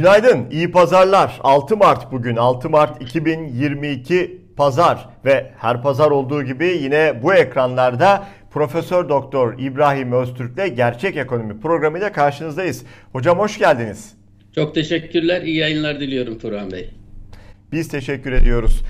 Günaydın, iyi pazarlar. 6 Mart bugün, 6 Mart 2022 pazar ve her pazar olduğu gibi yine bu ekranlarda Profesör Doktor İbrahim Öztürk'le Gerçek Ekonomi programıyla karşınızdayız. Hocam hoş geldiniz. Çok teşekkürler, iyi yayınlar diliyorum Turhan Bey. Biz teşekkür ediyoruz.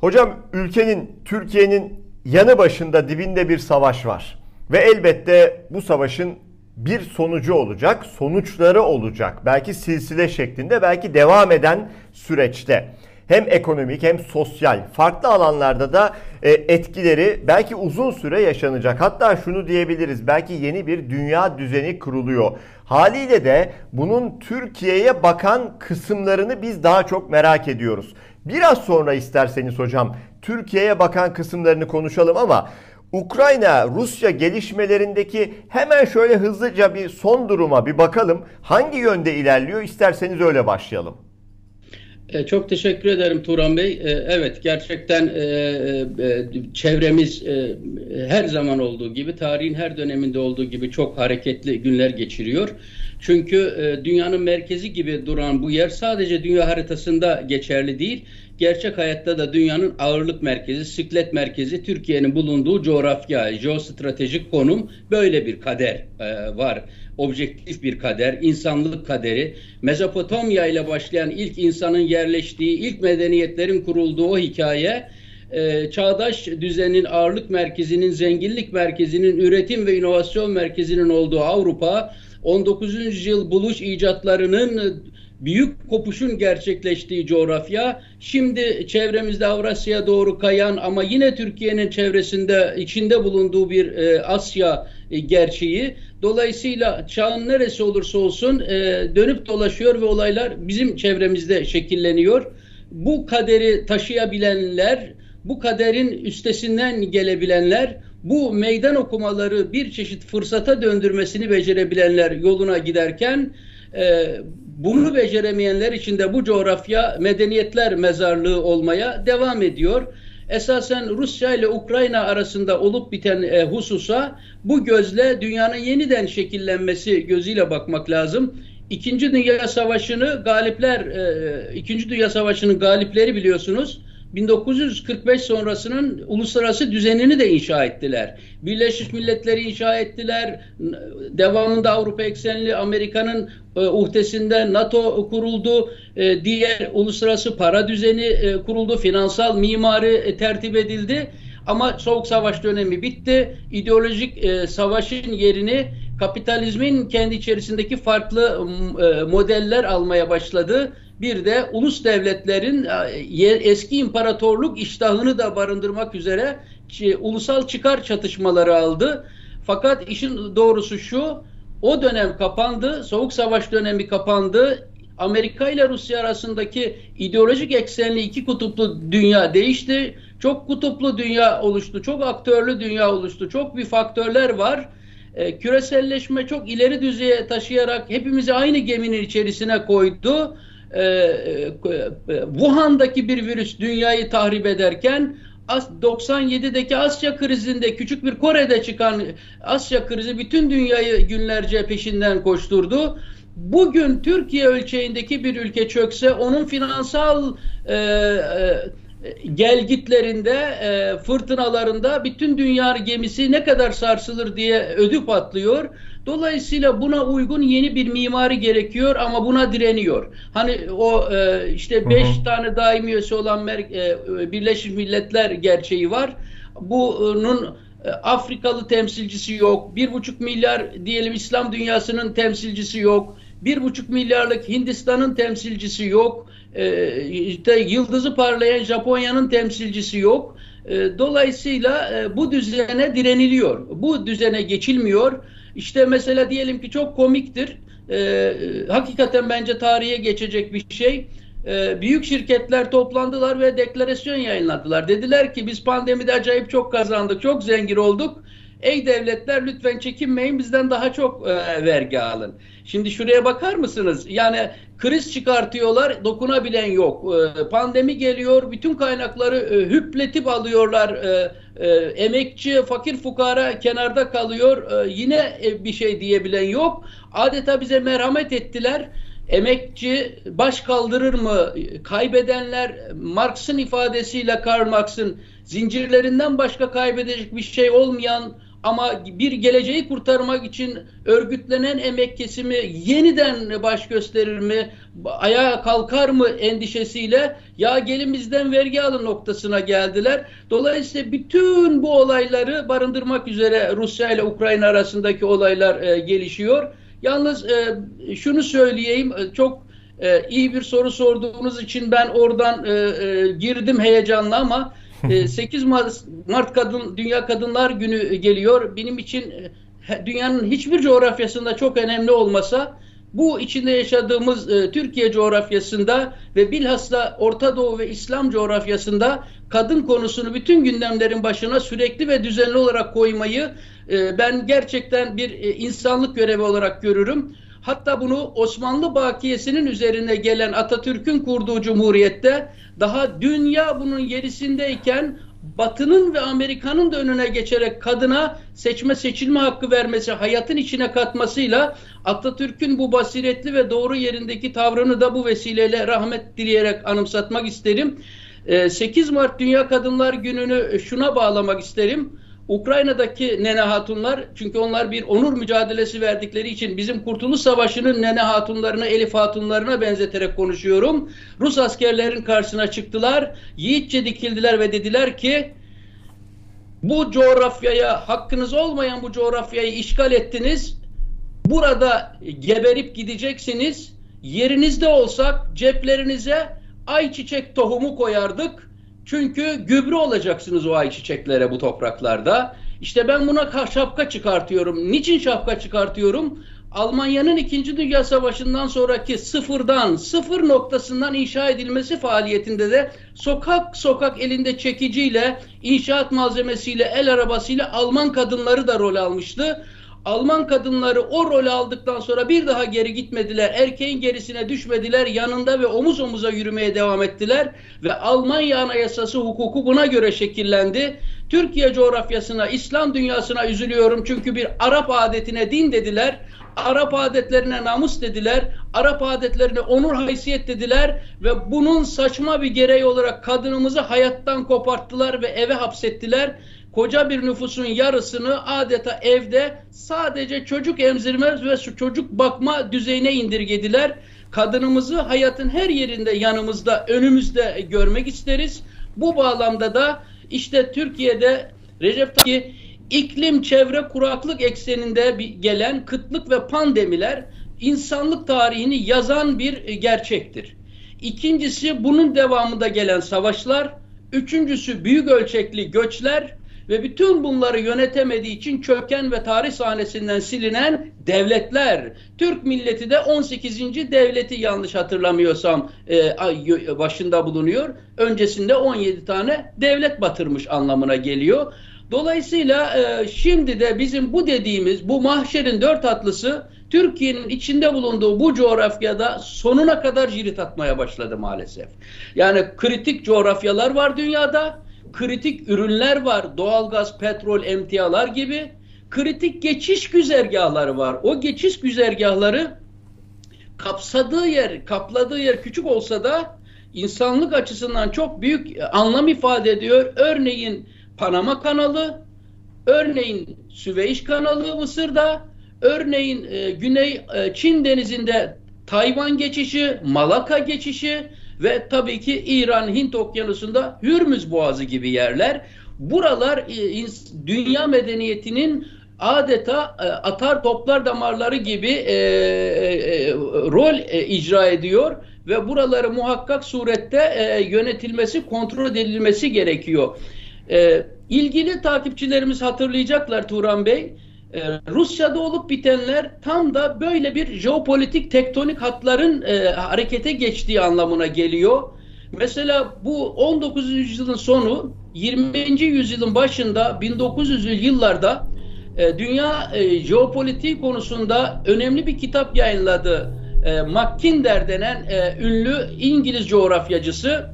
Hocam ülkenin, Türkiye'nin yanı başında dibinde bir savaş var. Ve elbette bu savaşın bir sonucu olacak, sonuçları olacak. Belki silsile şeklinde, belki devam eden süreçte. Hem ekonomik hem sosyal farklı alanlarda da e, etkileri belki uzun süre yaşanacak. Hatta şunu diyebiliriz belki yeni bir dünya düzeni kuruluyor. Haliyle de bunun Türkiye'ye bakan kısımlarını biz daha çok merak ediyoruz. Biraz sonra isterseniz hocam Türkiye'ye bakan kısımlarını konuşalım ama Ukrayna-Rusya gelişmelerindeki hemen şöyle hızlıca bir son duruma bir bakalım. Hangi yönde ilerliyor? İsterseniz öyle başlayalım. E, çok teşekkür ederim Turan Bey. E, evet gerçekten e, çevremiz her zaman olduğu gibi, tarihin her döneminde olduğu gibi çok hareketli günler geçiriyor. Çünkü dünyanın merkezi gibi duran bu yer sadece dünya haritasında geçerli değil gerçek hayatta da dünyanın ağırlık merkezi, siklet merkezi Türkiye'nin bulunduğu coğrafya, jeostratejik konum böyle bir kader e, var. Objektif bir kader, insanlık kaderi. Mezopotamya ile başlayan ilk insanın yerleştiği, ilk medeniyetlerin kurulduğu o hikaye e, çağdaş düzenin ağırlık merkezinin, zenginlik merkezinin, üretim ve inovasyon merkezinin olduğu Avrupa 19. yüzyıl buluş icatlarının büyük kopuşun gerçekleştiği coğrafya şimdi çevremizde Avrasya'ya doğru kayan ama yine Türkiye'nin çevresinde içinde bulunduğu bir e, Asya e, gerçeği. Dolayısıyla çağın neresi olursa olsun e, dönüp dolaşıyor ve olaylar bizim çevremizde şekilleniyor. Bu kaderi taşıyabilenler, bu kaderin üstesinden gelebilenler bu meydan okumaları bir çeşit fırsata döndürmesini becerebilenler yoluna giderken e, bunu beceremeyenler için de bu coğrafya medeniyetler mezarlığı olmaya devam ediyor. Esasen Rusya ile Ukrayna arasında olup biten e, hususa bu gözle dünyanın yeniden şekillenmesi gözüyle bakmak lazım. İkinci Dünya Savaşı'nı galipler, e, İkinci Dünya Savaşı'nın galipleri biliyorsunuz 1945 sonrasının uluslararası düzenini de inşa ettiler. Birleşmiş Milletleri inşa ettiler. Devamında Avrupa eksenli Amerika'nın e, uhdesinde NATO kuruldu. E, diğer uluslararası para düzeni e, kuruldu. Finansal mimari e, tertip edildi. Ama Soğuk Savaş dönemi bitti. İdeolojik e, savaşın yerini kapitalizmin kendi içerisindeki farklı e, modeller almaya başladı bir de ulus devletlerin e, eski imparatorluk iştahını da barındırmak üzere ulusal çıkar çatışmaları aldı. Fakat işin doğrusu şu, o dönem kapandı, Soğuk Savaş dönemi kapandı. Amerika ile Rusya arasındaki ideolojik eksenli iki kutuplu dünya değişti. Çok kutuplu dünya oluştu, çok aktörlü dünya oluştu, çok bir faktörler var. E, küreselleşme çok ileri düzeye taşıyarak hepimizi aynı geminin içerisine koydu e, e, Wuhan'daki bir virüs dünyayı tahrip ederken 97'deki Asya krizinde küçük bir Kore'de çıkan Asya krizi bütün dünyayı günlerce peşinden koşturdu. Bugün Türkiye ölçeğindeki bir ülke çökse onun finansal e, e, gelgitlerinde, e, fırtınalarında bütün dünya gemisi ne kadar sarsılır diye ödü patlıyor. Dolayısıyla buna uygun yeni bir mimari gerekiyor ama buna direniyor. Hani o e, işte beş hı hı. tane daimi üyesi olan e, Birleşmiş Milletler gerçeği var. Bunun e, Afrikalı temsilcisi yok. Bir buçuk milyar diyelim İslam dünyasının temsilcisi yok. Bir buçuk milyarlık Hindistan'ın temsilcisi yok. E, yıldızı parlayan Japonya'nın temsilcisi yok. E, dolayısıyla e, bu düzene direniliyor. Bu düzene geçilmiyor. İşte mesela diyelim ki çok komiktir. E, hakikaten bence tarihe geçecek bir şey. E, büyük şirketler toplandılar ve deklarasyon yayınladılar. Dediler ki biz pandemide acayip çok kazandık, çok zengin olduk. Ey devletler lütfen çekinmeyin bizden daha çok e, vergi alın. Şimdi şuraya bakar mısınız? Yani kriz çıkartıyorlar dokunabilen yok. E, pandemi geliyor bütün kaynakları e, hüpletip alıyorlar. E, e, emekçi, fakir fukara kenarda kalıyor. E, yine e, bir şey diyebilen yok. Adeta bize merhamet ettiler. Emekçi baş kaldırır mı? Kaybedenler Marx'ın ifadesiyle Karl Marx'ın zincirlerinden başka kaybedecek bir şey olmayan ama bir geleceği kurtarmak için örgütlenen emek kesimi yeniden baş gösterir mi? Ayağa kalkar mı endişesiyle ya gelin bizden vergi alın noktasına geldiler. Dolayısıyla bütün bu olayları barındırmak üzere Rusya ile Ukrayna arasındaki olaylar e, gelişiyor. Yalnız e, şunu söyleyeyim e, çok e, iyi bir soru sorduğunuz için ben oradan e, e, girdim heyecanla ama 8 e, Mart, Mart Kadın Dünya Kadınlar Günü geliyor. Benim için e, dünyanın hiçbir coğrafyasında çok önemli olmasa bu içinde yaşadığımız e, Türkiye coğrafyasında ve bilhassa Orta Doğu ve İslam coğrafyasında kadın konusunu bütün gündemlerin başına sürekli ve düzenli olarak koymayı e, ben gerçekten bir e, insanlık görevi olarak görürüm. Hatta bunu Osmanlı bakiyesinin üzerine gelen Atatürk'ün kurduğu cumhuriyette daha dünya bunun gerisindeyken Batı'nın ve Amerika'nın da önüne geçerek kadına seçme seçilme hakkı vermesi, hayatın içine katmasıyla Atatürk'ün bu basiretli ve doğru yerindeki tavrını da bu vesileyle rahmet dileyerek anımsatmak isterim. 8 ee, Mart Dünya Kadınlar Günü'nü şuna bağlamak isterim. Ukrayna'daki nene hatunlar çünkü onlar bir onur mücadelesi verdikleri için bizim Kurtuluş Savaşı'nın nene hatunlarına, Elif hatunlarına benzeterek konuşuyorum. Rus askerlerin karşısına çıktılar, yiğitçe dikildiler ve dediler ki bu coğrafyaya hakkınız olmayan bu coğrafyayı işgal ettiniz. Burada geberip gideceksiniz. Yerinizde olsak ceplerinize ayçiçek tohumu koyardık çünkü gübre olacaksınız o ay çiçeklere bu topraklarda. İşte ben buna şapka çıkartıyorum. Niçin şapka çıkartıyorum? Almanya'nın 2. Dünya Savaşı'ndan sonraki sıfırdan, sıfır noktasından inşa edilmesi faaliyetinde de sokak sokak elinde çekiciyle, inşaat malzemesiyle, el arabasıyla Alman kadınları da rol almıştı. Alman kadınları o rolü aldıktan sonra bir daha geri gitmediler. Erkeğin gerisine düşmediler. Yanında ve omuz omuza yürümeye devam ettiler. Ve Almanya Anayasası hukuku buna göre şekillendi. Türkiye coğrafyasına, İslam dünyasına üzülüyorum. Çünkü bir Arap adetine din dediler. Arap adetlerine namus dediler. Arap adetlerine onur haysiyet dediler. Ve bunun saçma bir gereği olarak kadınımızı hayattan koparttılar ve eve hapsettiler koca bir nüfusun yarısını adeta evde sadece çocuk emzirme ve çocuk bakma düzeyine indirgediler. Kadınımızı hayatın her yerinde yanımızda, önümüzde görmek isteriz. Bu bağlamda da işte Türkiye'de Recep Tayyip iklim, çevre, kuraklık ekseninde gelen kıtlık ve pandemiler insanlık tarihini yazan bir gerçektir. İkincisi bunun devamında gelen savaşlar, üçüncüsü büyük ölçekli göçler, ve bütün bunları yönetemediği için çöken ve tarih sahnesinden silinen devletler. Türk milleti de 18. devleti yanlış hatırlamıyorsam e, başında bulunuyor. Öncesinde 17 tane devlet batırmış anlamına geliyor. Dolayısıyla e, şimdi de bizim bu dediğimiz bu mahşerin dört atlısı Türkiye'nin içinde bulunduğu bu coğrafyada sonuna kadar cirit atmaya başladı maalesef. Yani kritik coğrafyalar var dünyada kritik ürünler var. Doğalgaz, petrol, emtialar gibi kritik geçiş güzergahları var. O geçiş güzergahları kapsadığı yer, kapladığı yer küçük olsa da insanlık açısından çok büyük anlam ifade ediyor. Örneğin Panama kanalı, örneğin Süveyş kanalı Mısır'da, örneğin e, Güney e, Çin denizinde Tayvan geçişi, Malaka geçişi, ve tabii ki İran Hint Okyanusu'nda Hürmüz Boğazı gibi yerler. Buralar e, dünya medeniyetinin adeta e, atar toplar damarları gibi e, e, rol e, icra ediyor ve buraları muhakkak surette e, yönetilmesi, kontrol edilmesi gerekiyor. E, ilgili takipçilerimiz hatırlayacaklar Turan Bey. Ee, Rusya'da olup bitenler tam da böyle bir jeopolitik tektonik hatların e, harekete geçtiği anlamına geliyor. Mesela bu 19. yüzyılın sonu 20. yüzyılın başında 1900'lü yıllarda e, dünya e, jeopolitiği konusunda önemli bir kitap yayınladı. E, Mackinder denen e, ünlü İngiliz coğrafyacısı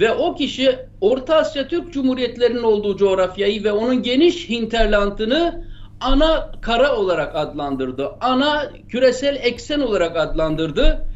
ve o kişi Orta Asya Türk Cumhuriyetlerinin olduğu coğrafyayı ve onun geniş hinterlandını ana kara olarak adlandırdı. Ana küresel eksen olarak adlandırdı.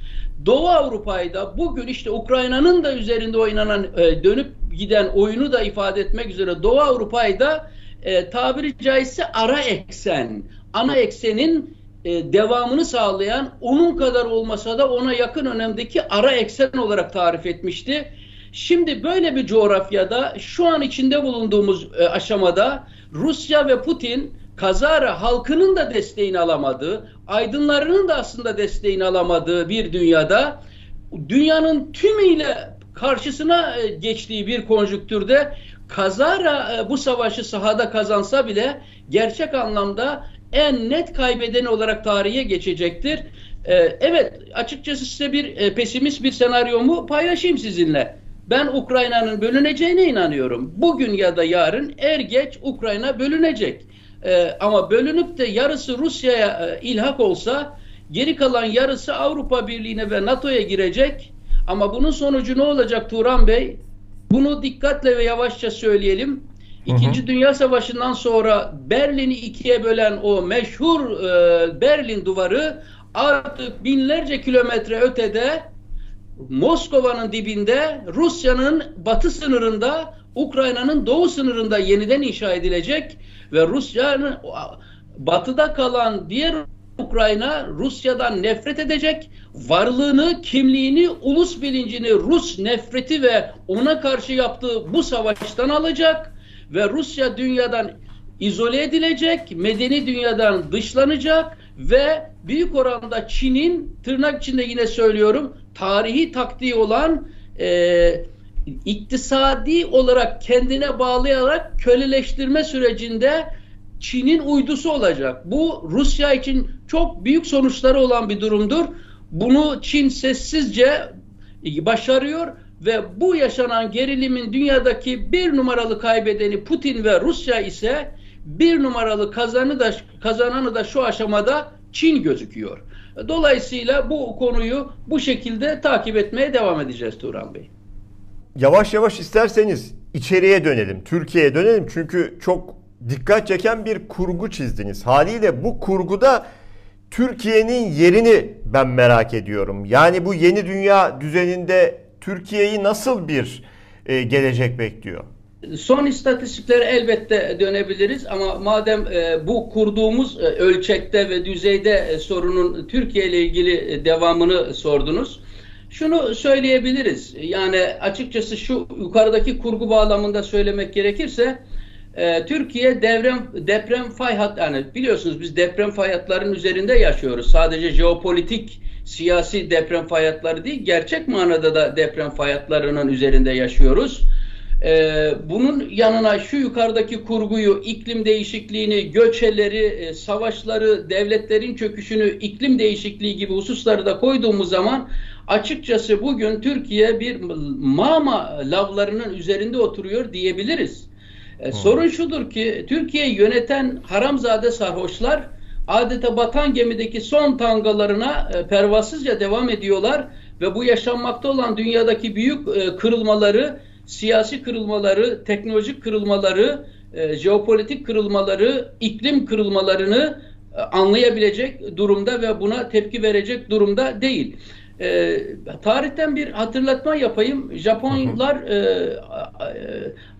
Doğu Avrupa'yı da bugün işte Ukrayna'nın da üzerinde oynanan e, dönüp giden oyunu da ifade etmek üzere Doğu Avrupa'yı da e, tabiri caizse ara eksen, ana eksenin e, devamını sağlayan onun kadar olmasa da ona yakın önemdeki ara eksen olarak tarif etmişti. Şimdi böyle bir coğrafyada şu an içinde bulunduğumuz e, aşamada Rusya ve Putin kazara halkının da desteğini alamadığı, aydınlarının da aslında desteğini alamadığı bir dünyada dünyanın tümüyle karşısına e, geçtiği bir konjüktürde kazara e, bu savaşı sahada kazansa bile gerçek anlamda en net kaybeden olarak tarihe geçecektir. E, evet açıkçası size bir pesimist bir senaryomu paylaşayım sizinle. Ben Ukrayna'nın bölüneceğine inanıyorum. Bugün ya da yarın er geç Ukrayna bölünecek. Ee, ama bölünüp de yarısı Rusya'ya e, ilhak olsa geri kalan yarısı Avrupa Birliği'ne ve NATO'ya girecek. Ama bunun sonucu ne olacak Turan Bey? Bunu dikkatle ve yavaşça söyleyelim. İkinci hı hı. Dünya Savaşı'ndan sonra Berlin'i ikiye bölen o meşhur e, Berlin duvarı artık binlerce kilometre ötede Moskova'nın dibinde Rusya'nın batı sınırında Ukrayna'nın doğu sınırında yeniden inşa edilecek ve Rusya'nın batıda kalan diğer Ukrayna Rusya'dan nefret edecek, varlığını, kimliğini, ulus bilincini Rus nefreti ve ona karşı yaptığı bu savaştan alacak. Ve Rusya dünyadan izole edilecek, medeni dünyadan dışlanacak. Ve büyük oranda Çin'in tırnak içinde yine söylüyorum tarihi taktiği olan e, iktisadi olarak kendine bağlayarak köleleştirme sürecinde Çin'in uydusu olacak. Bu Rusya için çok büyük sonuçları olan bir durumdur. Bunu Çin sessizce başarıyor ve bu yaşanan gerilimin dünyadaki bir numaralı kaybedeni Putin ve Rusya ise bir numaralı kazanı da kazananı da şu aşamada Çin gözüküyor. Dolayısıyla bu konuyu bu şekilde takip etmeye devam edeceğiz Turan Bey. Yavaş yavaş isterseniz içeriye dönelim, Türkiye'ye dönelim. Çünkü çok dikkat çeken bir kurgu çizdiniz. Haliyle bu kurguda Türkiye'nin yerini ben merak ediyorum. Yani bu yeni dünya düzeninde Türkiye'yi nasıl bir e, gelecek bekliyor? Son istatistiklere elbette dönebiliriz ama madem e, bu kurduğumuz e, ölçekte ve düzeyde sorunun Türkiye ile ilgili devamını sordunuz. Şunu söyleyebiliriz. Yani açıkçası şu yukarıdaki kurgu bağlamında söylemek gerekirse e, Türkiye deprem deprem fay hat yani biliyorsunuz biz deprem fay hatlarının üzerinde yaşıyoruz. Sadece jeopolitik siyasi deprem fay hatları değil, gerçek manada da deprem fay hatlarının üzerinde yaşıyoruz. Ee, bunun yanına şu yukarıdaki kurguyu, iklim değişikliğini, göçeleri, e, savaşları, devletlerin çöküşünü, iklim değişikliği gibi hususları da koyduğumuz zaman açıkçası bugün Türkiye bir mama lavlarının üzerinde oturuyor diyebiliriz. E, sorun şudur ki Türkiye yöneten haramzade sarhoşlar adeta batan gemideki son tangalarına e, pervasızca devam ediyorlar ve bu yaşanmakta olan dünyadaki büyük e, kırılmaları siyasi kırılmaları, teknolojik kırılmaları, e, jeopolitik kırılmaları, iklim kırılmalarını e, anlayabilecek durumda ve buna tepki verecek durumda değil. E, tarihten bir hatırlatma yapayım. Japonlar e, e,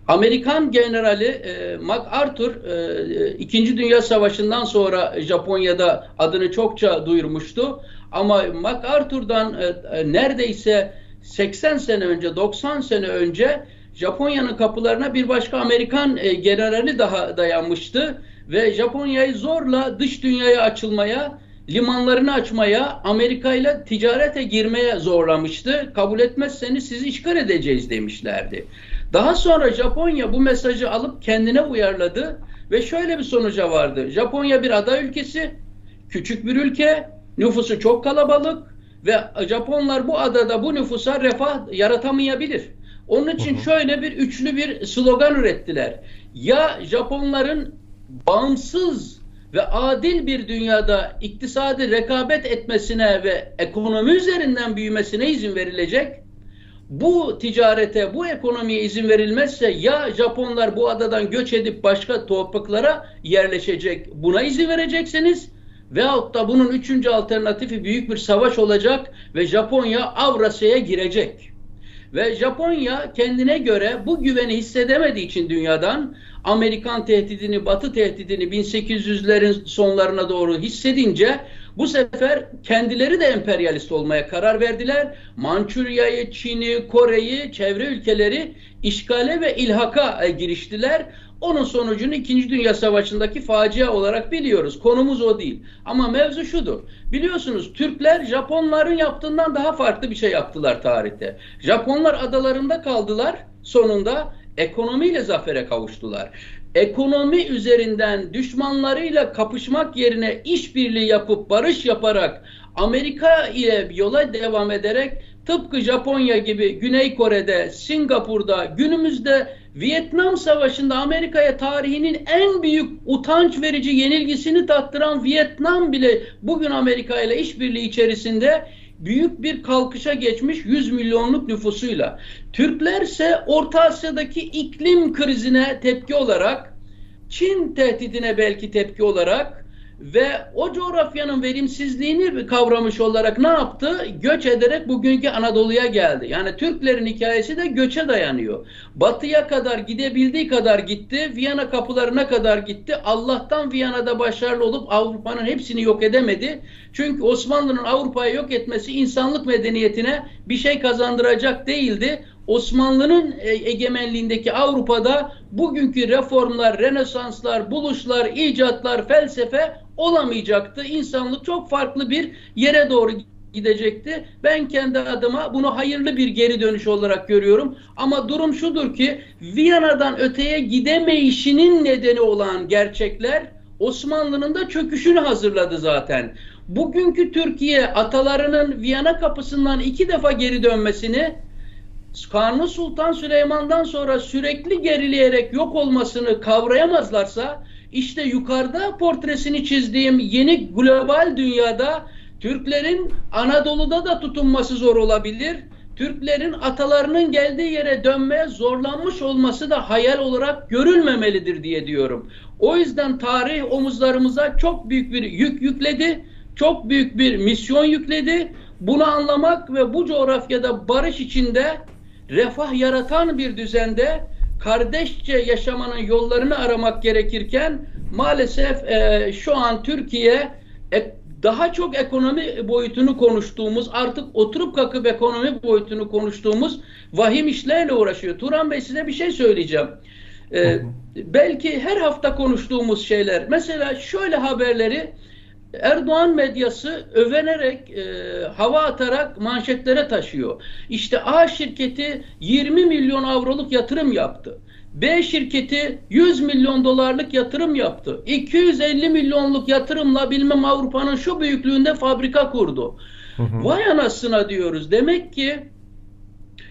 Amerikan generali e, MacArthur e, İkinci Dünya Savaşı'ndan sonra Japonya'da adını çokça duyurmuştu. Ama MacArthur'dan e, e, neredeyse 80 sene önce, 90 sene önce Japonya'nın kapılarına bir başka Amerikan e, generali daha dayanmıştı ve Japonya'yı zorla dış dünyaya açılmaya, limanlarını açmaya, Amerika ile ticarete girmeye zorlamıştı. Kabul etmezseniz sizi işgal edeceğiz demişlerdi. Daha sonra Japonya bu mesajı alıp kendine uyarladı ve şöyle bir sonuca vardı. Japonya bir ada ülkesi, küçük bir ülke, nüfusu çok kalabalık, ve Japonlar bu adada bu nüfusa refah yaratamayabilir. Onun için şöyle bir üçlü bir slogan ürettiler. Ya Japonların bağımsız ve adil bir dünyada iktisadi rekabet etmesine ve ekonomi üzerinden büyümesine izin verilecek. Bu ticarete, bu ekonomiye izin verilmezse ya Japonlar bu adadan göç edip başka topraklara yerleşecek. Buna izin vereceksiniz Veyahut da bunun üçüncü alternatifi büyük bir savaş olacak ve Japonya Avrasya'ya girecek. Ve Japonya kendine göre bu güveni hissedemediği için dünyadan Amerikan tehdidini, Batı tehdidini 1800'lerin sonlarına doğru hissedince bu sefer kendileri de emperyalist olmaya karar verdiler. Mançurya'yı, Çin'i, Kore'yi, çevre ülkeleri işgale ve ilhaka e, giriştiler. Onun sonucunu 2. Dünya Savaşı'ndaki facia olarak biliyoruz. Konumuz o değil. Ama mevzu şudur. Biliyorsunuz Türkler Japonların yaptığından daha farklı bir şey yaptılar tarihte. Japonlar adalarında kaldılar. Sonunda ekonomiyle zafere kavuştular. Ekonomi üzerinden düşmanlarıyla kapışmak yerine işbirliği yapıp barış yaparak Amerika ile yola devam ederek tıpkı Japonya gibi Güney Kore'de, Singapur'da, günümüzde Vietnam Savaşı'nda Amerika'ya tarihinin en büyük utanç verici yenilgisini tattıran Vietnam bile bugün Amerika ile işbirliği içerisinde büyük bir kalkışa geçmiş 100 milyonluk nüfusuyla. Türkler ise Orta Asya'daki iklim krizine tepki olarak, Çin tehdidine belki tepki olarak ve o coğrafyanın verimsizliğini kavramış olarak ne yaptı? Göç ederek bugünkü Anadolu'ya geldi. Yani Türklerin hikayesi de göçe dayanıyor. Batıya kadar gidebildiği kadar gitti. Viyana kapılarına kadar gitti. Allah'tan Viyana'da başarılı olup Avrupa'nın hepsini yok edemedi. Çünkü Osmanlı'nın Avrupa'yı yok etmesi insanlık medeniyetine bir şey kazandıracak değildi. Osmanlı'nın e, egemenliğindeki Avrupa'da bugünkü reformlar, renesanslar, buluşlar, icatlar, felsefe olamayacaktı. İnsanlık çok farklı bir yere doğru gidecekti. Ben kendi adıma bunu hayırlı bir geri dönüş olarak görüyorum. Ama durum şudur ki Viyana'dan öteye gidemeyişinin nedeni olan gerçekler Osmanlı'nın da çöküşünü hazırladı zaten. Bugünkü Türkiye atalarının Viyana kapısından iki defa geri dönmesini Kanuni Sultan Süleyman'dan sonra sürekli gerileyerek yok olmasını kavrayamazlarsa işte yukarıda portresini çizdiğim yeni global dünyada Türklerin Anadolu'da da tutunması zor olabilir. Türklerin atalarının geldiği yere dönmeye zorlanmış olması da hayal olarak görülmemelidir diye diyorum. O yüzden tarih omuzlarımıza çok büyük bir yük yükledi. Çok büyük bir misyon yükledi. Bunu anlamak ve bu coğrafyada barış içinde refah yaratan bir düzende kardeşçe yaşamanın yollarını aramak gerekirken maalesef e, şu an Türkiye e, daha çok ekonomi boyutunu konuştuğumuz artık oturup kalkıp ekonomi boyutunu konuştuğumuz vahim işlerle uğraşıyor. Turan Bey size bir şey söyleyeceğim. Ee, belki her hafta konuştuğumuz şeyler. Mesela şöyle haberleri Erdoğan medyası övenerek, e, hava atarak manşetlere taşıyor. İşte A şirketi 20 milyon avroluk yatırım yaptı. B şirketi 100 milyon dolarlık yatırım yaptı. 250 milyonluk yatırımla bilmem Avrupa'nın şu büyüklüğünde fabrika kurdu. Hı hı. Vay anasına diyoruz. Demek ki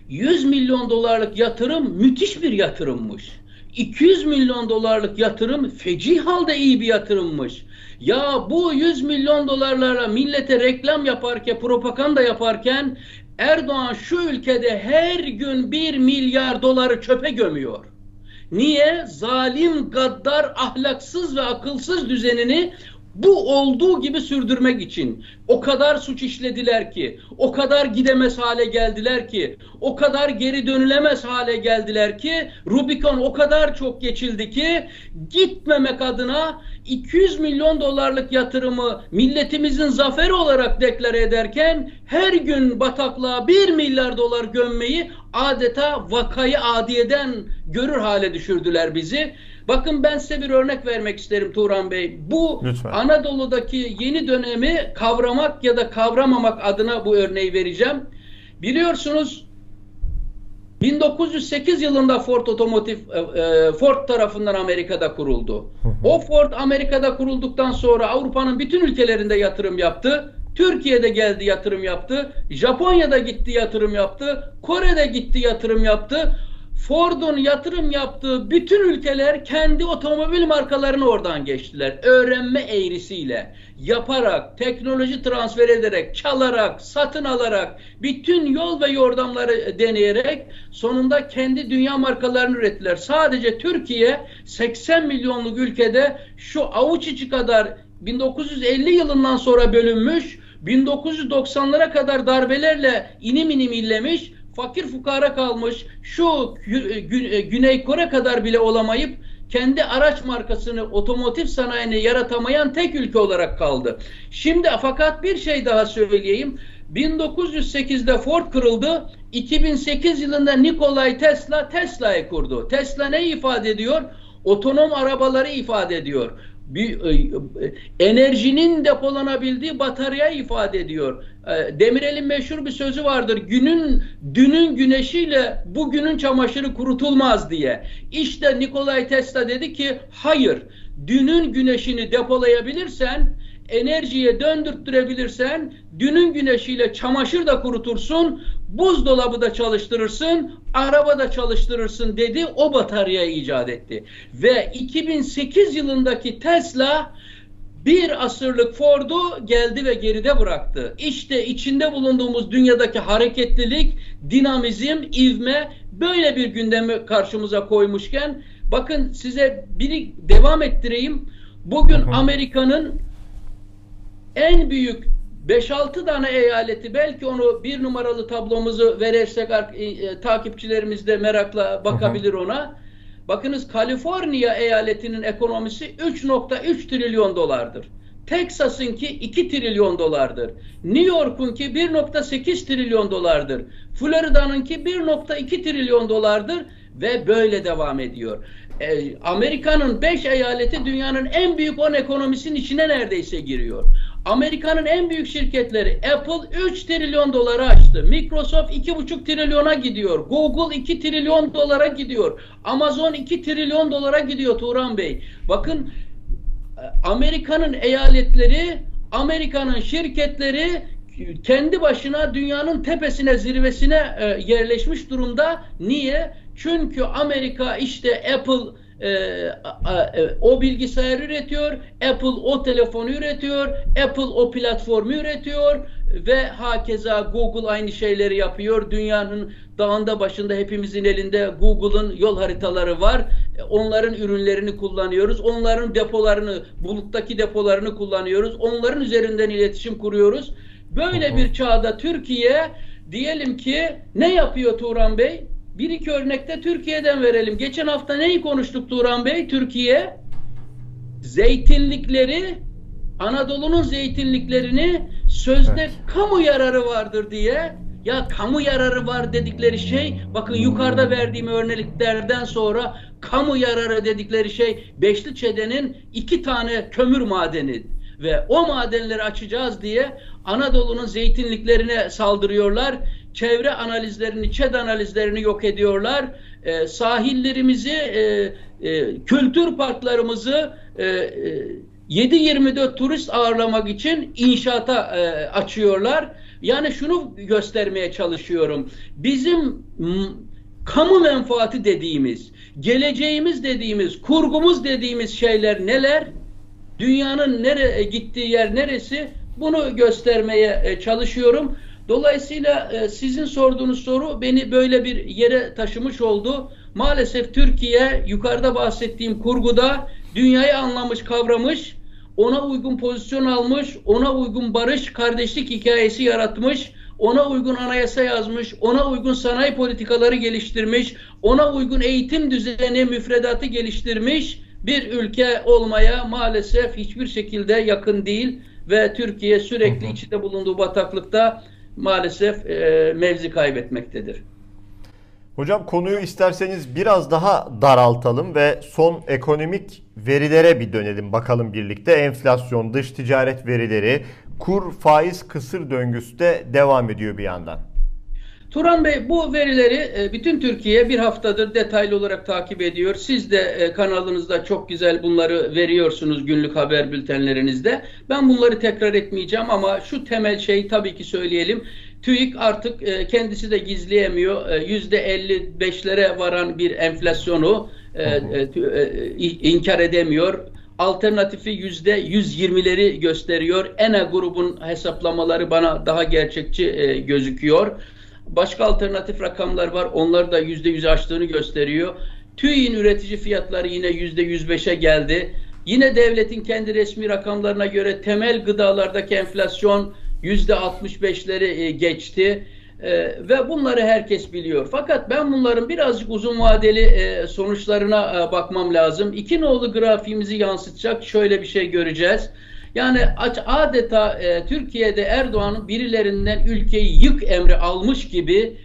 100 milyon dolarlık yatırım müthiş bir yatırımmış. 200 milyon dolarlık yatırım feci halde iyi bir yatırımmış. Ya bu 100 milyon dolarlarla millete reklam yaparken, propaganda yaparken Erdoğan şu ülkede her gün 1 milyar doları çöpe gömüyor. Niye? Zalim, gaddar, ahlaksız ve akılsız düzenini bu olduğu gibi sürdürmek için o kadar suç işlediler ki, o kadar gidemez hale geldiler ki, o kadar geri dönülemez hale geldiler ki, Rubikon o kadar çok geçildi ki gitmemek adına 200 milyon dolarlık yatırımı milletimizin zaferi olarak deklare ederken her gün bataklığa 1 milyar dolar gömmeyi adeta vakayı adiyeden görür hale düşürdüler bizi. Bakın ben size bir örnek vermek isterim Turan Bey. Bu Lütfen. Anadolu'daki yeni dönemi kavramak ya da kavramamak adına bu örneği vereceğim. Biliyorsunuz 1908 yılında Ford Otomotiv e, e, Ford tarafından Amerika'da kuruldu. O Ford Amerika'da kurulduktan sonra Avrupa'nın bütün ülkelerinde yatırım yaptı. Türkiye'de geldi yatırım yaptı. Japonya'da gitti yatırım yaptı. Kore'de gitti yatırım yaptı. Ford'un yatırım yaptığı bütün ülkeler kendi otomobil markalarını oradan geçtiler. Öğrenme eğrisiyle, yaparak, teknoloji transfer ederek, çalarak, satın alarak, bütün yol ve yordamları deneyerek sonunda kendi dünya markalarını ürettiler. Sadece Türkiye 80 milyonluk ülkede şu avuç içi kadar 1950 yılından sonra bölünmüş, 1990'lara kadar darbelerle inim inim illemiş, fakir fukara kalmış, şu Güney Kore kadar bile olamayıp kendi araç markasını otomotiv sanayini yaratamayan tek ülke olarak kaldı. Şimdi fakat bir şey daha söyleyeyim. 1908'de Ford kırıldı. 2008 yılında Nikolay Tesla Tesla'yı kurdu. Tesla ne ifade ediyor? Otonom arabaları ifade ediyor bir e, enerjinin depolanabildiği batarya ifade ediyor. E, Demirel'in meşhur bir sözü vardır. Günün dünün güneşiyle bugünün çamaşırı kurutulmaz diye. İşte Nikolay Tesla dedi ki hayır. Dünün güneşini depolayabilirsen enerjiye döndürttürebilirsen dünün güneşiyle çamaşır da kurutursun, buzdolabı da çalıştırırsın, araba da çalıştırırsın dedi. O bataryayı icat etti. Ve 2008 yılındaki Tesla bir asırlık Ford'u geldi ve geride bıraktı. İşte içinde bulunduğumuz dünyadaki hareketlilik, dinamizm, ivme böyle bir gündemi karşımıza koymuşken bakın size biri devam ettireyim. Bugün Amerika'nın en büyük 5-6 tane eyaleti belki onu bir numaralı tablomuzu verirsek e, e, takipçilerimiz de merakla bakabilir ona. Bakınız Kaliforniya eyaletinin ekonomisi 3.3 trilyon dolardır. Texas'ınki 2 trilyon dolardır. New York'unki 1.8 trilyon dolardır. Florida'nınki 1.2 trilyon dolardır ve böyle devam ediyor. Ee, Amerika'nın 5 eyaleti dünyanın en büyük 10 ekonomisinin içine neredeyse giriyor. Amerika'nın en büyük şirketleri Apple 3 trilyon dolara açtı. Microsoft 2,5 trilyona gidiyor. Google 2 trilyon dolara gidiyor. Amazon 2 trilyon dolara gidiyor Turan Bey. Bakın Amerika'nın eyaletleri, Amerika'nın şirketleri kendi başına dünyanın tepesine, zirvesine e, yerleşmiş durumda. Niye? Çünkü Amerika işte Apple e, e, o bilgisayar üretiyor, Apple o telefonu üretiyor, Apple o platformu üretiyor ve hakeza Google aynı şeyleri yapıyor. Dünyanın dağında başında hepimizin elinde Google'ın yol haritaları var. Onların ürünlerini kullanıyoruz. Onların depolarını, buluttaki depolarını kullanıyoruz. Onların üzerinden iletişim kuruyoruz. Böyle bir çağda Türkiye diyelim ki ne yapıyor Turan Bey? Bir iki örnekte Türkiye'den verelim. Geçen hafta neyi konuştuk Turan Bey? Türkiye zeytinlikleri Anadolu'nun zeytinliklerini sözde evet. kamu yararı vardır diye ya kamu yararı var dedikleri şey bakın yukarıda verdiğim örneklerden sonra kamu yararı dedikleri şey Beşli Çede'nin iki tane kömür madeni ve o madenleri açacağız diye Anadolu'nun zeytinliklerine saldırıyorlar çevre analizlerini, ÇED analizlerini yok ediyorlar. E, sahillerimizi, e, e, kültür parklarımızı e, e, 7-24 turist ağırlamak için inşaata e, açıyorlar. Yani şunu göstermeye çalışıyorum. Bizim kamu menfaati dediğimiz, geleceğimiz dediğimiz, kurgumuz dediğimiz şeyler neler? Dünyanın nere gittiği yer neresi? Bunu göstermeye e, çalışıyorum. Dolayısıyla e, sizin sorduğunuz soru beni böyle bir yere taşımış oldu. Maalesef Türkiye yukarıda bahsettiğim kurguda dünyayı anlamış, kavramış, ona uygun pozisyon almış, ona uygun barış, kardeşlik hikayesi yaratmış, ona uygun anayasa yazmış, ona uygun sanayi politikaları geliştirmiş, ona uygun eğitim düzeni, müfredatı geliştirmiş bir ülke olmaya maalesef hiçbir şekilde yakın değil ve Türkiye sürekli içinde bulunduğu bataklıkta maalesef e, mevzi kaybetmektedir. Hocam konuyu isterseniz biraz daha daraltalım ve son ekonomik verilere bir dönelim bakalım birlikte. Enflasyon, dış ticaret verileri, kur, faiz, kısır döngüsü de devam ediyor bir yandan. Turan Bey bu verileri e, bütün Türkiye bir haftadır detaylı olarak takip ediyor. Siz de e, kanalınızda çok güzel bunları veriyorsunuz günlük haber bültenlerinizde. Ben bunları tekrar etmeyeceğim ama şu temel şeyi tabii ki söyleyelim. TÜİK artık e, kendisi de gizleyemiyor. %55'lere varan bir enflasyonu inkar edemiyor. Alternatifi %120'leri gösteriyor. ENA grubun hesaplamaları bana daha gerçekçi gözüküyor. Başka alternatif rakamlar var. Onlar da yüzde yüz aştığını gösteriyor. TÜİ'nin üretici fiyatları yine yüzde yüz beşe geldi. Yine devletin kendi resmi rakamlarına göre temel gıdalardaki enflasyon yüzde 65'leri e, geçti. E, ve bunları herkes biliyor. Fakat ben bunların birazcık uzun vadeli e, sonuçlarına bakmam lazım. İki nolu grafiğimizi yansıtacak şöyle bir şey göreceğiz. Yani adeta Türkiye'de Erdoğan'ın birilerinden ülkeyi yık emri almış gibi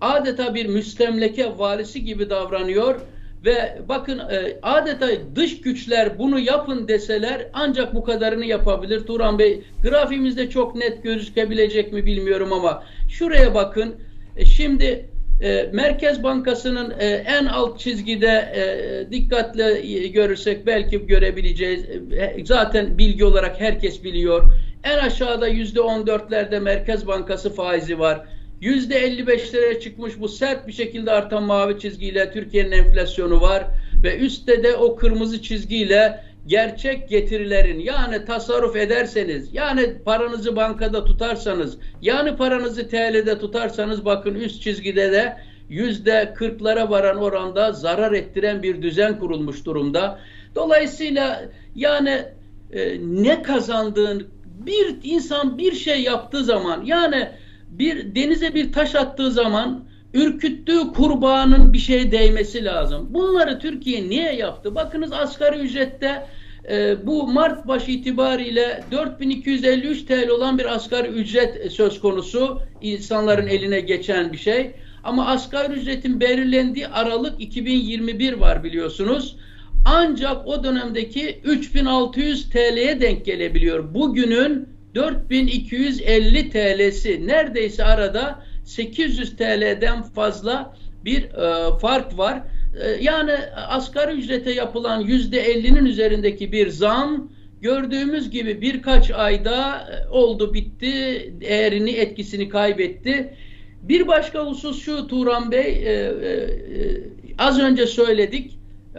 adeta bir müstemleke valisi gibi davranıyor ve bakın e, adeta dış güçler bunu yapın deseler ancak bu kadarını yapabilir. Turan Bey grafimizde çok net gözükebilecek mi bilmiyorum ama şuraya bakın. E, şimdi e, Merkez Bankası'nın e, en alt çizgide e, dikkatle görürsek belki görebileceğiz. E, zaten bilgi olarak herkes biliyor. En aşağıda yüzde on dörtlerde Merkez Bankası faizi var. %55'lere çıkmış bu sert bir şekilde artan mavi çizgiyle Türkiye'nin enflasyonu var ve üstte de o kırmızı çizgiyle gerçek getirilerin yani tasarruf ederseniz yani paranızı bankada tutarsanız yani paranızı TL'de tutarsanız bakın üst çizgide de yüzde kırklara varan oranda zarar ettiren bir düzen kurulmuş durumda. Dolayısıyla yani e, ne kazandığın bir insan bir şey yaptığı zaman yani bir denize bir taş attığı zaman ürküttüğü kurbağanın bir şeye değmesi lazım. Bunları Türkiye niye yaptı? Bakınız asgari ücrette e, bu Mart başı itibariyle 4253 TL olan bir asgari ücret söz konusu. insanların eline geçen bir şey. Ama asgari ücretin belirlendiği Aralık 2021 var biliyorsunuz. Ancak o dönemdeki 3600 TL'ye denk gelebiliyor. Bugünün 4250 TL'si neredeyse arada 800 TL'den fazla bir e, fark var. E, yani asgari ücrete yapılan %50'nin üzerindeki bir zam gördüğümüz gibi birkaç ayda e, oldu bitti değerini etkisini kaybetti. Bir başka husus şu Turan Bey e, e, e az önce söyledik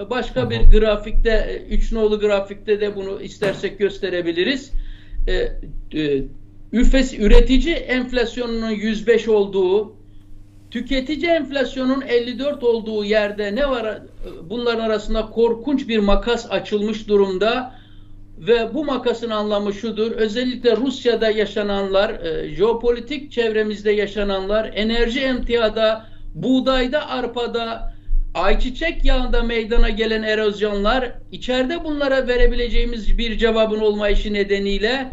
başka bir grafikte üç nolu grafikte de bunu istersek gösterebiliriz e, e, üretici enflasyonunun 105 olduğu, tüketici enflasyonun 54 olduğu yerde ne var? Bunların arasında korkunç bir makas açılmış durumda ve bu makasın anlamı şudur. Özellikle Rusya'da yaşananlar, e, jeopolitik çevremizde yaşananlar, enerji emtiyada, buğdayda, arpada, ayçiçek yağında meydana gelen erozyonlar içeride bunlara verebileceğimiz bir cevabın olmayışı nedeniyle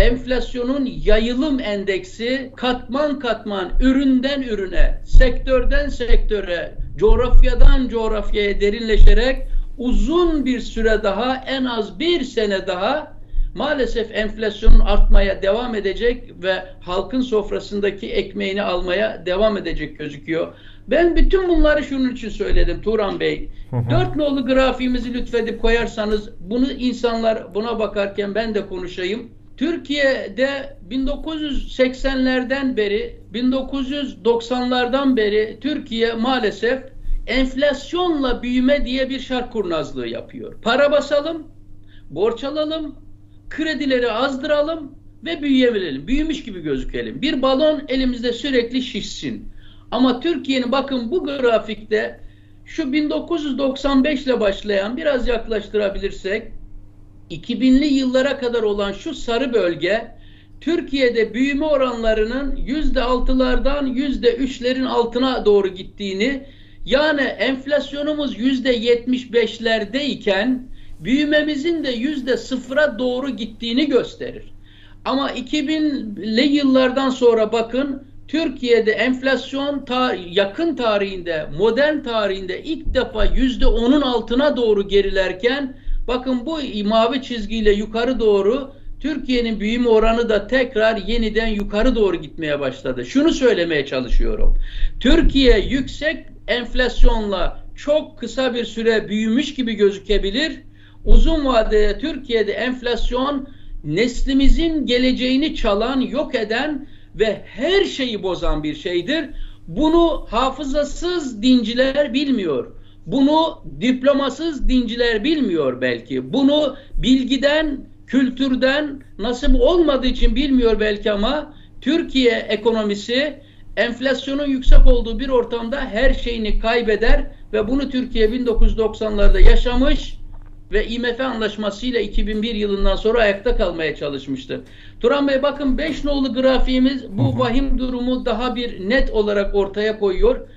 enflasyonun yayılım endeksi katman katman üründen ürüne, sektörden sektöre, coğrafyadan coğrafyaya derinleşerek uzun bir süre daha en az bir sene daha maalesef enflasyonun artmaya devam edecek ve halkın sofrasındaki ekmeğini almaya devam edecek gözüküyor. Ben bütün bunları şunun için söyledim Turan Bey. Dört nolu grafiğimizi lütfedip koyarsanız bunu insanlar buna bakarken ben de konuşayım. Türkiye'de 1980'lerden beri 1990'lardan beri Türkiye maalesef enflasyonla büyüme diye bir şark kurnazlığı yapıyor. Para basalım, borç alalım, kredileri azdıralım ve büyüyebilelim. Büyümüş gibi gözükelim. Bir balon elimizde sürekli şişsin. Ama Türkiye'nin bakın bu grafikte şu 1995 ile başlayan biraz yaklaştırabilirsek 2000'li yıllara kadar olan şu sarı bölge Türkiye'de büyüme oranlarının yüzde altılardan yüzde üçlerin altına doğru gittiğini yani enflasyonumuz yüzde yetmiş beşlerdeyken büyümemizin de yüzde sıfıra doğru gittiğini gösterir. Ama 2000'li yıllardan sonra bakın Türkiye'de enflasyon ta yakın tarihinde, modern tarihinde ilk defa yüzde onun altına doğru gerilerken bakın bu mavi çizgiyle yukarı doğru Türkiye'nin büyüme oranı da tekrar yeniden yukarı doğru gitmeye başladı. Şunu söylemeye çalışıyorum. Türkiye yüksek enflasyonla çok kısa bir süre büyümüş gibi gözükebilir. Uzun vadede Türkiye'de enflasyon neslimizin geleceğini çalan, yok eden ve her şeyi bozan bir şeydir. Bunu hafızasız dinciler bilmiyor. Bunu diplomasız dinciler bilmiyor belki. Bunu bilgiden, kültürden nasip olmadığı için bilmiyor belki ama Türkiye ekonomisi enflasyonun yüksek olduğu bir ortamda her şeyini kaybeder ve bunu Türkiye 1990'larda yaşamış ve IMF anlaşmasıyla 2001 yılından sonra ayakta kalmaya çalışmıştı. Turan Bey bakın 5 nolu grafiğimiz bu vahim durumu daha bir net olarak ortaya koyuyor.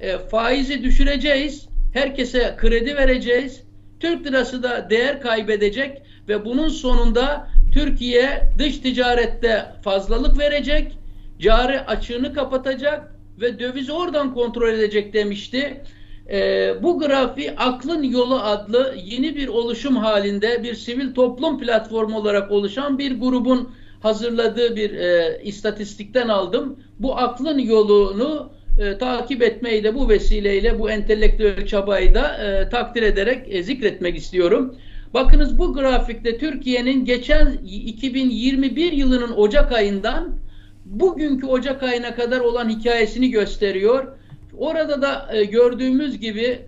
E, faizi düşüreceğiz, herkese kredi vereceğiz, Türk lirası da değer kaybedecek ve bunun sonunda Türkiye dış ticarette fazlalık verecek, cari açığını kapatacak ve dövizi oradan kontrol edecek demişti. Ee, bu grafiği Aklın Yolu adlı yeni bir oluşum halinde bir sivil toplum platformu olarak oluşan bir grubun hazırladığı bir e, istatistikten aldım. Bu aklın yolunu e, takip etmeyi de bu vesileyle bu entelektüel çabayı da e, takdir ederek e, zikretmek istiyorum. Bakınız bu grafikte Türkiye'nin geçen 2021 yılının Ocak ayından bugünkü Ocak ayına kadar olan hikayesini gösteriyor. Orada da e, gördüğümüz gibi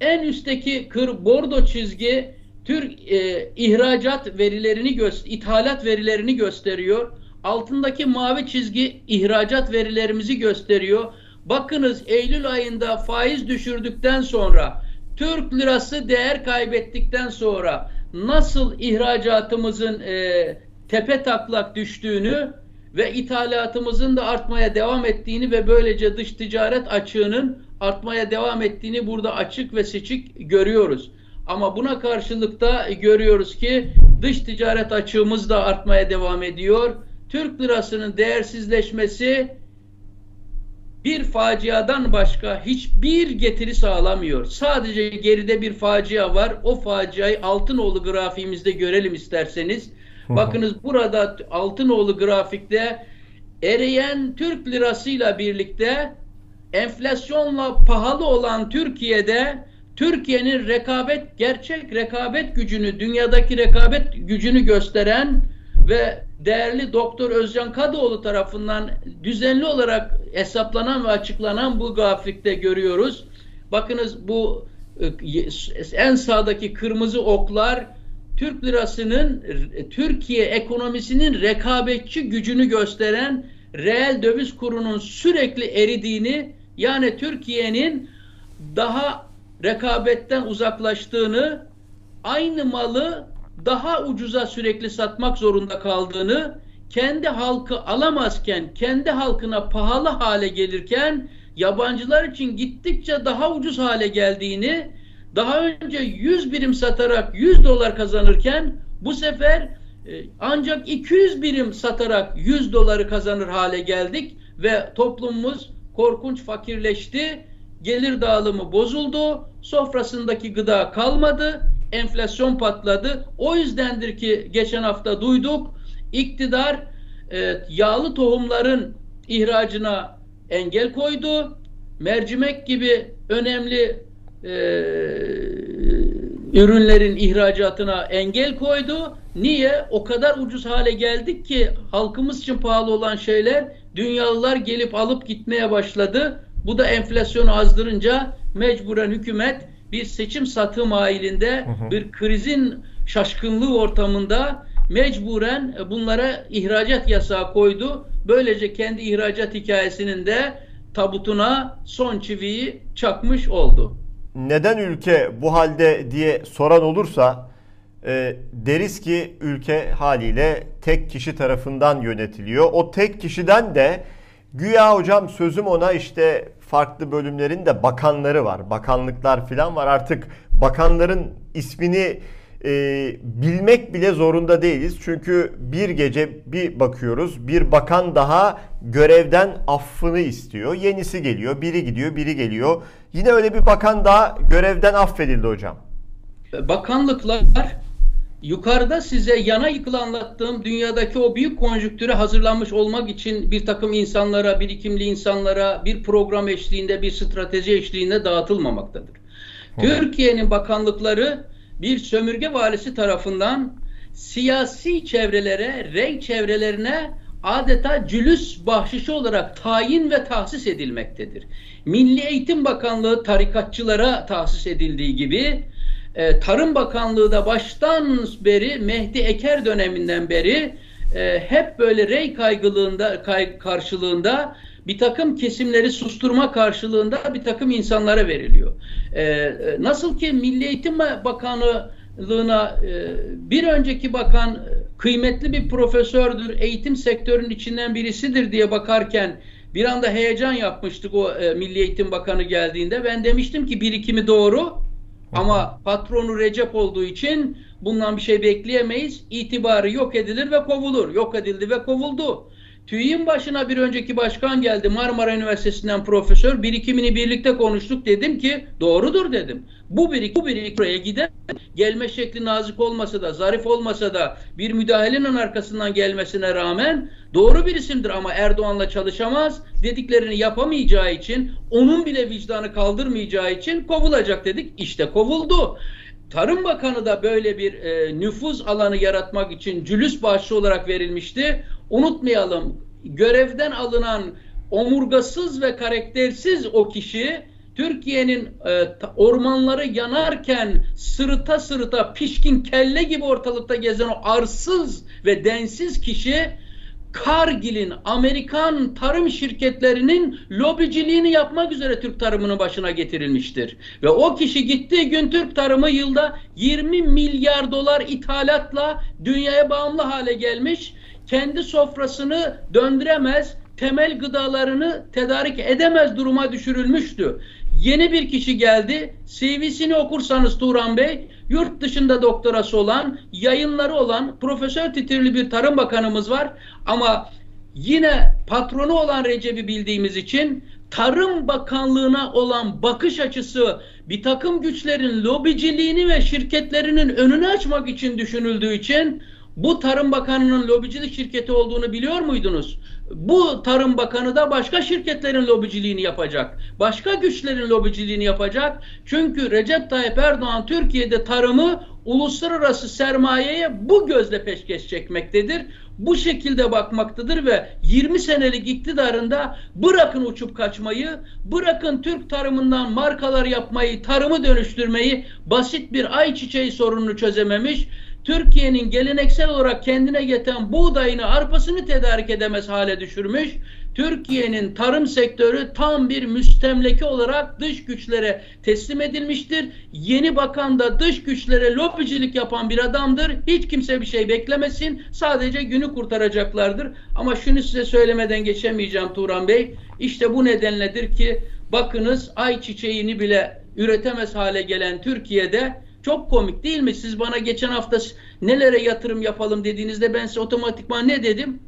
en üstteki kır bordo çizgi Türk e, ihracat verilerini ithalat verilerini gösteriyor. Altındaki mavi çizgi ihracat verilerimizi gösteriyor. Bakınız Eylül ayında faiz düşürdükten sonra Türk lirası değer kaybettikten sonra nasıl ihracatımızın e, tepe taklak düştüğünü ve ithalatımızın da artmaya devam ettiğini ve böylece dış ticaret açığının artmaya devam ettiğini burada açık ve seçik görüyoruz. Ama buna karşılık da görüyoruz ki dış ticaret açığımız da artmaya devam ediyor. Türk lirasının değersizleşmesi bir faciadan başka hiçbir getiri sağlamıyor. Sadece geride bir facia var. O faciayı Altınoğlu grafiğimizde görelim isterseniz. Bakınız burada Altınoğlu grafikte eriyen Türk lirasıyla birlikte enflasyonla pahalı olan Türkiye'de Türkiye'nin rekabet gerçek rekabet gücünü dünyadaki rekabet gücünü gösteren ve değerli Doktor Özcan Kadıoğlu tarafından düzenli olarak hesaplanan ve açıklanan bu grafikte görüyoruz. Bakınız bu e, en sağdaki kırmızı oklar Türk lirasının e, Türkiye ekonomisinin rekabetçi gücünü gösteren reel döviz kurunun sürekli eridiğini yani Türkiye'nin daha rekabetten uzaklaştığını aynı malı daha ucuza sürekli satmak zorunda kaldığını kendi halkı alamazken kendi halkına pahalı hale gelirken yabancılar için gittikçe daha ucuz hale geldiğini daha önce 100 birim satarak 100 dolar kazanırken bu sefer e, ancak 200 birim satarak 100 doları kazanır hale geldik ve toplumumuz korkunç fakirleşti. Gelir dağılımı bozuldu. Sofrasındaki gıda kalmadı. Enflasyon patladı. O yüzdendir ki geçen hafta duyduk. İktidar e, yağlı tohumların ihracına engel koydu. Mercimek gibi önemli e, ürünlerin ihracatına engel koydu. Niye? O kadar ucuz hale geldik ki halkımız için pahalı olan şeyler dünyalılar gelip alıp gitmeye başladı. Bu da enflasyonu azdırınca mecburen hükümet bir seçim satım mailinde bir krizin şaşkınlığı ortamında mecburen bunlara ihracat yasağı koydu. Böylece kendi ihracat hikayesinin de tabutuna son çiviyi çakmış oldu neden ülke bu halde diye soran olursa e, deriz ki ülke haliyle tek kişi tarafından yönetiliyor. O tek kişiden de güya hocam sözüm ona işte farklı bölümlerin de bakanları var. Bakanlıklar falan var. Artık bakanların ismini e, bilmek bile zorunda değiliz. Çünkü bir gece bir bakıyoruz bir bakan daha görevden affını istiyor. Yenisi geliyor, biri gidiyor, biri geliyor. Yine öyle bir bakan daha görevden affedildi hocam. Bakanlıklar yukarıda size yana yıkılı anlattığım dünyadaki o büyük konjüktüre hazırlanmış olmak için bir takım insanlara, birikimli insanlara bir program eşliğinde, bir strateji eşliğinde dağıtılmamaktadır. Türkiye'nin bakanlıkları bir sömürge valisi tarafından siyasi çevrelere, renk çevrelerine adeta cülüs bahşişi olarak tayin ve tahsis edilmektedir. Milli Eğitim Bakanlığı tarikatçılara tahsis edildiği gibi e, Tarım Bakanlığı da baştan beri Mehdi Eker döneminden beri e, hep böyle rey kaygılığında kay, karşılığında bir takım kesimleri susturma karşılığında bir takım insanlara veriliyor. Ee, nasıl ki Milli Eğitim Bakanlığına bir önceki bakan kıymetli bir profesördür, eğitim sektörünün içinden birisidir diye bakarken bir anda heyecan yapmıştık o Milli Eğitim Bakanı geldiğinde. Ben demiştim ki birikimi doğru ama patronu Recep olduğu için bundan bir şey bekleyemeyiz. İtibarı yok edilir ve kovulur. Yok edildi ve kovuldu. TÜİ'nin başına bir önceki başkan geldi Marmara Üniversitesi'nden profesör. Birikimini birlikte konuştuk. Dedim ki doğrudur dedim. Bu birik, bu birik buraya gider. Gelme şekli nazik olmasa da, zarif olmasa da bir müdahalenin arkasından gelmesine rağmen doğru bir isimdir ama Erdoğan'la çalışamaz. Dediklerini yapamayacağı için, onun bile vicdanı kaldırmayacağı için kovulacak dedik. İşte kovuldu. Tarım Bakanı da böyle bir e, nüfuz alanı yaratmak için cülüs bağışı olarak verilmişti. Unutmayalım görevden alınan omurgasız ve karaktersiz o kişi Türkiye'nin e, ormanları yanarken sırıta sırıta pişkin kelle gibi ortalıkta gezen o arsız ve densiz kişi Kargil'in Amerikan tarım şirketlerinin lobiciliğini yapmak üzere Türk tarımının başına getirilmiştir. Ve o kişi gittiği gün Türk tarımı yılda 20 milyar dolar ithalatla dünyaya bağımlı hale gelmiş. Kendi sofrasını döndüremez, temel gıdalarını tedarik edemez duruma düşürülmüştü. Yeni bir kişi geldi. CV'sini okursanız Turan Bey, yurt dışında doktorası olan, yayınları olan profesör titirli bir tarım bakanımız var. Ama yine patronu olan Recep'i bildiğimiz için Tarım Bakanlığı'na olan bakış açısı bir takım güçlerin lobiciliğini ve şirketlerinin önünü açmak için düşünüldüğü için bu Tarım Bakanı'nın lobicilik şirketi olduğunu biliyor muydunuz? Bu Tarım Bakanı da başka şirketlerin lobiciliğini yapacak. Başka güçlerin lobiciliğini yapacak. Çünkü Recep Tayyip Erdoğan Türkiye'de tarımı uluslararası sermayeye bu gözle peşkeş çekmektedir. Bu şekilde bakmaktadır ve 20 senelik iktidarında bırakın uçup kaçmayı, bırakın Türk tarımından markalar yapmayı, tarımı dönüştürmeyi, basit bir ayçiçeği sorununu çözememiş, Türkiye'nin geleneksel olarak kendine getiren buğdayını, arpasını tedarik edemez hale düşürmüş. Türkiye'nin tarım sektörü tam bir müstemleke olarak dış güçlere teslim edilmiştir. Yeni bakan da dış güçlere lobicilik yapan bir adamdır. Hiç kimse bir şey beklemesin. Sadece günü kurtaracaklardır. Ama şunu size söylemeden geçemeyeceğim Turan Bey. İşte bu nedenledir ki bakınız ayçiçeğini bile üretemez hale gelen Türkiye'de çok komik değil mi? Siz bana geçen hafta nelere yatırım yapalım dediğinizde ben size otomatikman ne dedim?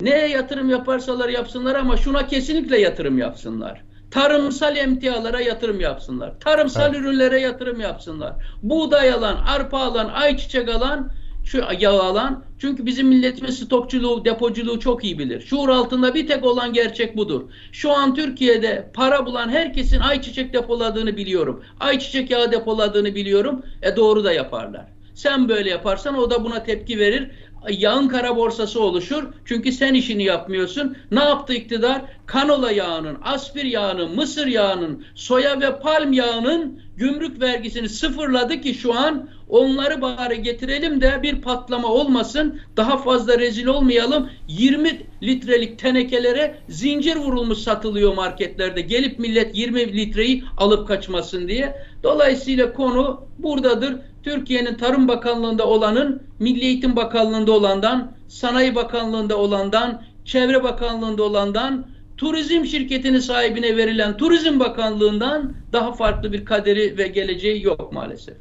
Neye yatırım yaparsalar yapsınlar ama şuna kesinlikle yatırım yapsınlar. Tarımsal emtialara yatırım yapsınlar. Tarımsal evet. ürünlere yatırım yapsınlar. Buğday alan, arpa alan, ayçiçek alan şu yağ alan çünkü bizim milletimiz stokçuluğu, depoculuğu çok iyi bilir. Şuur altında bir tek olan gerçek budur. Şu an Türkiye'de para bulan herkesin ayçiçek depoladığını biliyorum. Ayçiçek yağı depoladığını biliyorum. E doğru da yaparlar. Sen böyle yaparsan o da buna tepki verir yağın kara borsası oluşur. Çünkü sen işini yapmıyorsun. Ne yaptı iktidar? Kanola yağının, aspir yağının, mısır yağının, soya ve palm yağının gümrük vergisini sıfırladı ki şu an onları bari getirelim de bir patlama olmasın. Daha fazla rezil olmayalım. 20 litrelik tenekelere zincir vurulmuş satılıyor marketlerde. Gelip millet 20 litreyi alıp kaçmasın diye. Dolayısıyla konu buradadır. Türkiye'nin Tarım Bakanlığı'nda olanın Milli Eğitim Bakanlığı'nda olandan, Sanayi Bakanlığı'nda olandan, Çevre Bakanlığı'nda olandan, turizm şirketinin sahibine verilen Turizm Bakanlığı'ndan daha farklı bir kaderi ve geleceği yok maalesef.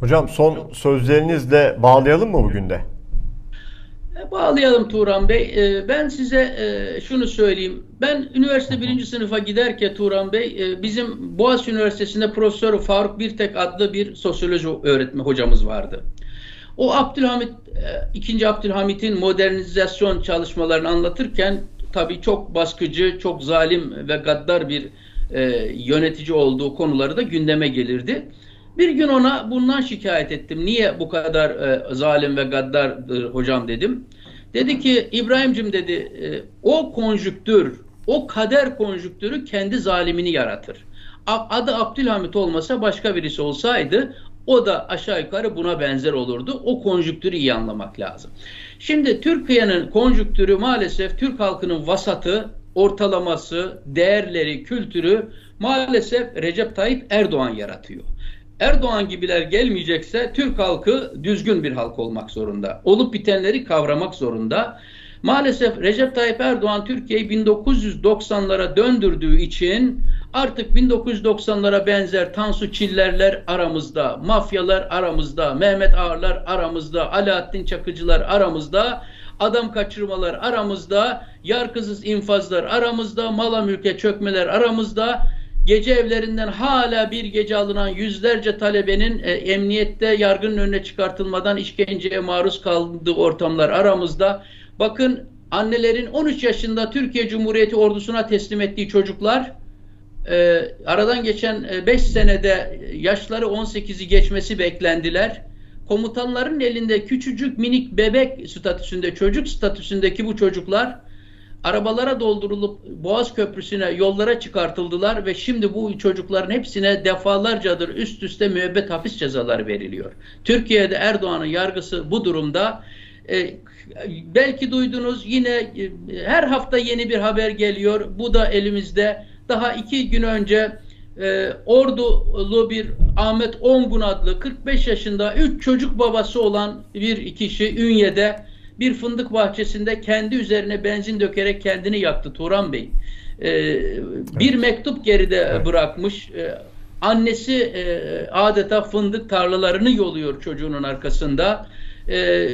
Hocam son sözlerinizle bağlayalım mı bugün de? E, bağlayalım Turan Bey. E, ben size e, şunu söyleyeyim. Ben üniversite birinci sınıfa giderken Turan Bey bizim Boğaziçi Üniversitesi'nde Profesör Faruk Birtek adlı bir sosyoloji öğretmen hocamız vardı. O Abdülhamit, ikinci Abdülhamit'in modernizasyon çalışmalarını anlatırken tabii çok baskıcı, çok zalim ve gaddar bir yönetici olduğu konuları da gündeme gelirdi. Bir gün ona bundan şikayet ettim. Niye bu kadar e, zalim ve gaddardır hocam dedim. Dedi ki İbrahim'cim dedi e, o konjüktür, o kader konjüktürü kendi zalimini yaratır. Adı Abdülhamit olmasa başka birisi olsaydı o da aşağı yukarı buna benzer olurdu. O konjüktürü iyi anlamak lazım. Şimdi Türkiye'nin konjüktürü maalesef Türk halkının vasatı, ortalaması, değerleri, kültürü maalesef Recep Tayyip Erdoğan yaratıyor. Erdoğan gibiler gelmeyecekse Türk halkı düzgün bir halk olmak zorunda. Olup bitenleri kavramak zorunda. Maalesef Recep Tayyip Erdoğan Türkiye'yi 1990'lara döndürdüğü için artık 1990'lara benzer Tansu Çillerler aramızda, mafyalar aramızda, Mehmet Ağarlar aramızda, Alaaddin Çakıcılar aramızda, adam kaçırmalar aramızda, yargısız infazlar aramızda, mala mülke çökmeler aramızda, gece evlerinden hala bir gece alınan yüzlerce talebenin e, emniyette yargının önüne çıkartılmadan işkenceye maruz kaldığı ortamlar aramızda. Bakın annelerin 13 yaşında Türkiye Cumhuriyeti ordusuna teslim ettiği çocuklar e, aradan geçen 5 e, senede yaşları 18'i geçmesi beklendiler. Komutanların elinde küçücük minik bebek statüsünde çocuk statüsündeki bu çocuklar arabalara doldurulup Boğaz Köprüsü'ne yollara çıkartıldılar ve şimdi bu çocukların hepsine defalarcadır üst üste müebbet hapis cezaları veriliyor. Türkiye'de Erdoğan'ın yargısı bu durumda. Ee, belki duydunuz yine e, her hafta yeni bir haber geliyor. Bu da elimizde. Daha iki gün önce e, Ordulu bir Ahmet Ongun adlı 45 yaşında 3 çocuk babası olan bir kişi Ünye'de bir fındık bahçesinde kendi üzerine benzin dökerek kendini yaktı Turan Bey. E, bir evet. mektup geride evet. bırakmış. E, annesi e, adeta fındık tarlalarını yoluyor çocuğunun arkasında. E,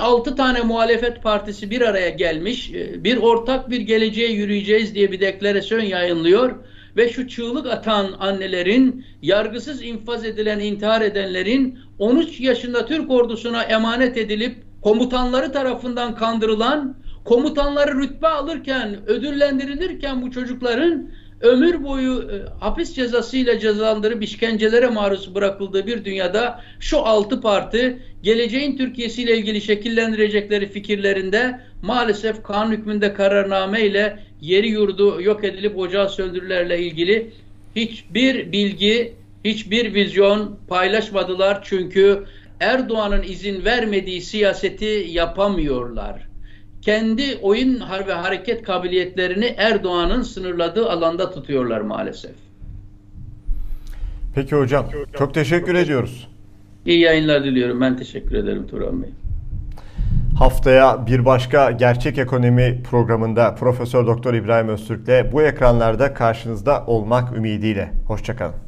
6 tane muhalefet partisi bir araya gelmiş. E, bir ortak bir geleceğe yürüyeceğiz diye bir deklarasyon yayınlıyor ve şu çığlık atan annelerin, yargısız infaz edilen, intihar edenlerin 13 yaşında Türk ordusuna emanet edilip komutanları tarafından kandırılan, komutanları rütbe alırken, ödüllendirilirken bu çocukların ömür boyu e, hapis cezasıyla cezalandırıp işkencelere maruz bırakıldığı bir dünyada şu altı parti geleceğin Türkiye'si ile ilgili şekillendirecekleri fikirlerinde maalesef kanun hükmünde kararname ile yeri yurdu yok edilip ocağı söndürülerle ilgili hiçbir bilgi, hiçbir vizyon paylaşmadılar. Çünkü Erdoğan'ın izin vermediği siyaseti yapamıyorlar. Kendi oyun ve hareket kabiliyetlerini Erdoğan'ın sınırladığı alanda tutuyorlar maalesef. Peki hocam, çok teşekkür ediyoruz. İyi yayınlar diliyorum. Ben teşekkür ederim Turan Bey. Haftaya bir başka gerçek ekonomi programında Profesör Doktor İbrahim Öztürk'le bu ekranlarda karşınızda olmak ümidiyle. Hoşçakalın.